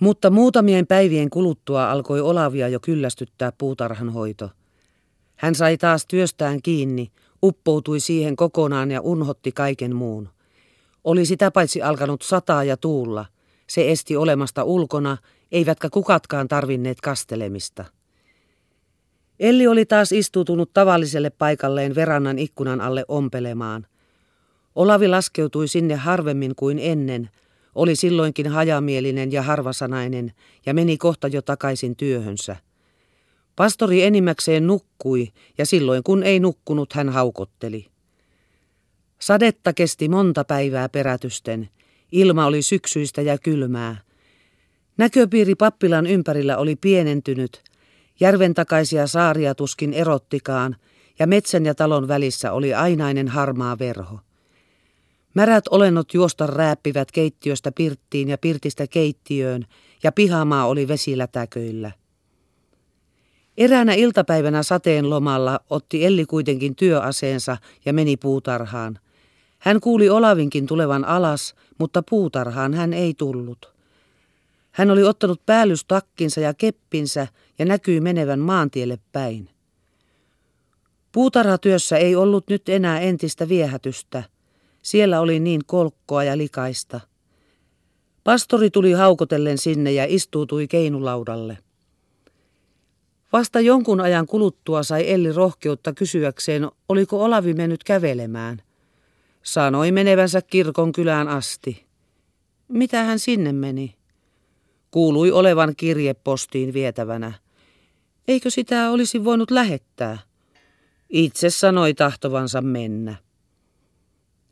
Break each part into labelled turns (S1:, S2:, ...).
S1: Mutta muutamien päivien kuluttua alkoi Olavia jo kyllästyttää puutarhan hoito. Hän sai taas työstään kiinni, uppoutui siihen kokonaan ja unhotti kaiken muun. Oli sitä paitsi alkanut sataa ja tuulla. Se esti olemasta ulkona, eivätkä kukatkaan tarvinneet kastelemista. Elli oli taas istuutunut tavalliselle paikalleen verannan ikkunan alle ompelemaan. Olavi laskeutui sinne harvemmin kuin ennen, oli silloinkin hajamielinen ja harvasanainen ja meni kohta jo takaisin työhönsä. Pastori enimmäkseen nukkui ja silloin kun ei nukkunut hän haukotteli. Sadetta kesti monta päivää perätysten. Ilma oli syksyistä ja kylmää. Näköpiiri pappilan ympärillä oli pienentynyt. Järven takaisia saaria tuskin erottikaan ja metsän ja talon välissä oli ainainen harmaa verho. Märät olennot juosta rääppivät keittiöstä pirttiin ja pirtistä keittiöön ja pihamaa oli vesilätäköillä. Eräänä iltapäivänä sateen lomalla otti Elli kuitenkin työaseensa ja meni puutarhaan. Hän kuuli Olavinkin tulevan alas, mutta puutarhaan hän ei tullut. Hän oli ottanut päällystakkinsa ja keppinsä ja näkyi menevän maantielle päin. Puutarhatyössä ei ollut nyt enää entistä viehätystä. Siellä oli niin kolkkoa ja likaista. Pastori tuli haukotellen sinne ja istuutui keinulaudalle. Vasta jonkun ajan kuluttua sai Elli rohkeutta kysyäkseen, oliko Olavi mennyt kävelemään. Sanoi menevänsä kirkon kylään asti. Mitä hän sinne meni? Kuului olevan kirje postiin vietävänä. Eikö sitä olisi voinut lähettää? Itse sanoi tahtovansa mennä.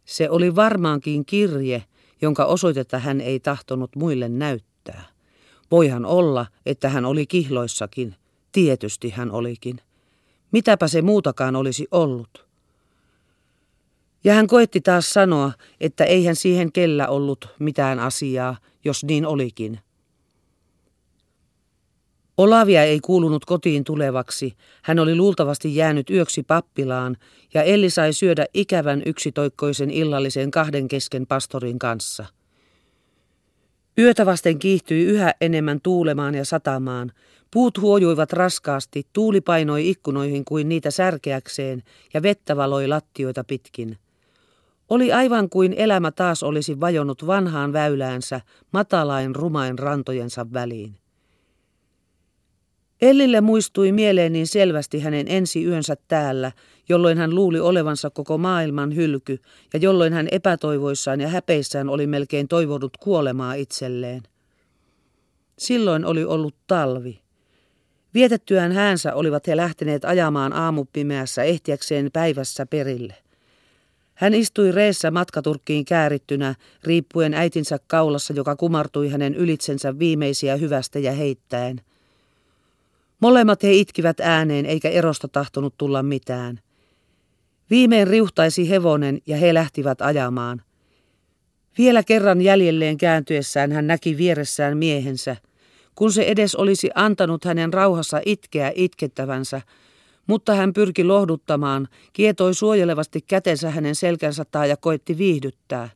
S1: Se oli varmaankin kirje, jonka osoitetta hän ei tahtonut muille näyttää. Voihan olla, että hän oli kihloissakin. Tietysti hän olikin. Mitäpä se muutakaan olisi ollut. Ja hän koetti taas sanoa, että eihän siihen kellä ollut mitään asiaa, jos niin olikin. Olavia ei kuulunut kotiin tulevaksi. Hän oli luultavasti jäänyt yöksi pappilaan ja Elli sai syödä ikävän yksitoikkoisen illallisen kahden kesken pastorin kanssa. Yötä vasten kiihtyi yhä enemmän tuulemaan ja satamaan. Puut huojuivat raskaasti, tuuli painoi ikkunoihin kuin niitä särkeäkseen ja vettä valoi lattioita pitkin. Oli aivan kuin elämä taas olisi vajonnut vanhaan väyläänsä matalain rumain rantojensa väliin. Ellille muistui mieleen niin selvästi hänen ensi yönsä täällä, jolloin hän luuli olevansa koko maailman hylky ja jolloin hän epätoivoissaan ja häpeissään oli melkein toivonut kuolemaa itselleen. Silloin oli ollut talvi. Vietettyään häänsä olivat he lähteneet ajamaan aamupimeässä ehtiäkseen päivässä perille. Hän istui reessä matkaturkkiin käärittynä, riippuen äitinsä kaulassa, joka kumartui hänen ylitsensä viimeisiä hyvästä ja heittäen – Molemmat he itkivät ääneen eikä erosta tahtonut tulla mitään. Viimein riuhtaisi hevonen ja he lähtivät ajamaan. Vielä kerran jäljelleen kääntyessään hän näki vieressään miehensä, kun se edes olisi antanut hänen rauhassa itkeä itkettävänsä, mutta hän pyrki lohduttamaan, kietoi suojelevasti kätensä hänen selkänsä taa ja koetti viihdyttää.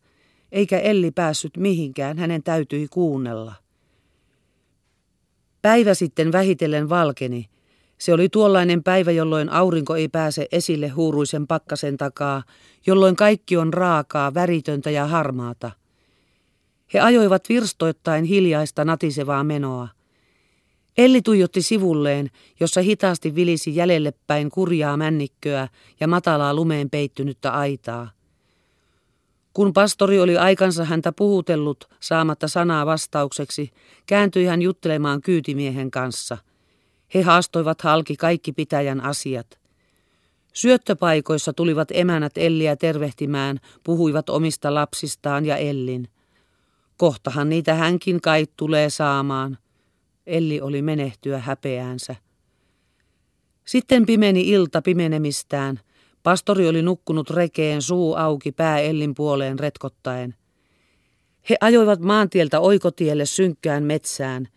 S1: Eikä Elli päässyt mihinkään, hänen täytyi kuunnella. Päivä sitten vähitellen valkeni. Se oli tuollainen päivä, jolloin aurinko ei pääse esille huuruisen pakkasen takaa, jolloin kaikki on raakaa, väritöntä ja harmaata. He ajoivat virstoittain hiljaista natisevaa menoa. Elli tuijotti sivulleen, jossa hitaasti vilisi jäljelle päin kurjaa männikköä ja matalaa lumeen peittynyttä aitaa. Kun pastori oli aikansa häntä puhutellut saamatta sanaa vastaukseksi, kääntyi hän juttelemaan kyytimiehen kanssa. He haastoivat halki kaikki pitäjän asiat. Syöttöpaikoissa tulivat emänät Elliä tervehtimään, puhuivat omista lapsistaan ja Ellin. Kohtahan niitä hänkin kai tulee saamaan. Elli oli menehtyä häpeäänsä. Sitten pimeni ilta pimenemistään – Pastori oli nukkunut rekeen suu auki pää Ellin puoleen retkottaen. He ajoivat maantieltä oikotielle synkkään metsään.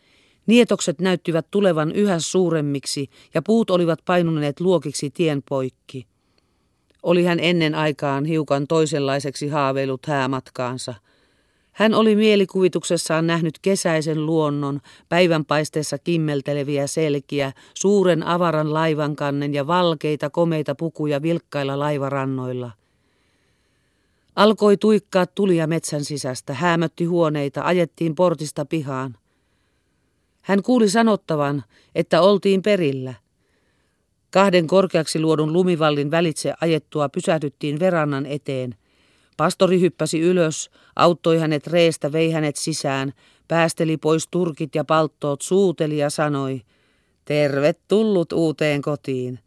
S1: Nietokset näyttivät tulevan yhä suuremmiksi ja puut olivat painuneet luokiksi tien poikki. Oli hän ennen aikaan hiukan toisenlaiseksi haaveillut häämatkaansa. Hän oli mielikuvituksessaan nähnyt kesäisen luonnon, päivänpaisteessa kimmelteleviä selkiä, suuren avaran laivankannen ja valkeita komeita pukuja vilkkailla laivarannoilla. Alkoi tuikkaa tulia metsän sisästä, häämötti huoneita, ajettiin portista pihaan. Hän kuuli sanottavan, että oltiin perillä. Kahden korkeaksi luodun lumivallin välitse ajettua pysähdyttiin verannan eteen. Pastori hyppäsi ylös, auttoi hänet reestä, vei hänet sisään, päästeli pois turkit ja palttoot, suuteli ja sanoi, tervetullut uuteen kotiin.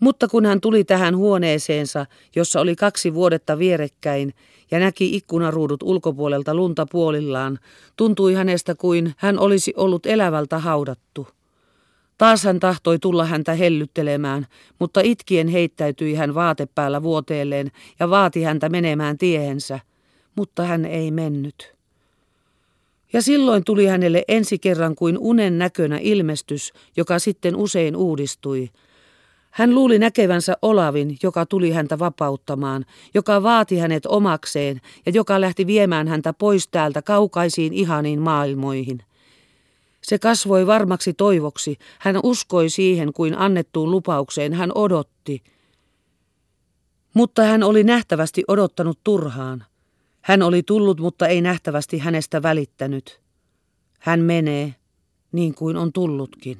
S1: Mutta kun hän tuli tähän huoneeseensa, jossa oli kaksi vuodetta vierekkäin, ja näki ikkunaruudut ulkopuolelta lunta puolillaan, tuntui hänestä kuin hän olisi ollut elävältä haudattu. Taas hän tahtoi tulla häntä hellyttelemään, mutta itkien heittäytyi hän vaatepäällä vuoteelleen ja vaati häntä menemään tiehensä, mutta hän ei mennyt. Ja silloin tuli hänelle ensi kerran kuin unen näkönä ilmestys, joka sitten usein uudistui. Hän luuli näkevänsä Olavin, joka tuli häntä vapauttamaan, joka vaati hänet omakseen ja joka lähti viemään häntä pois täältä kaukaisiin ihaniin maailmoihin. Se kasvoi varmaksi toivoksi. Hän uskoi siihen kuin annettuun lupaukseen. Hän odotti. Mutta hän oli nähtävästi odottanut turhaan. Hän oli tullut, mutta ei nähtävästi hänestä välittänyt. Hän menee, niin kuin on tullutkin.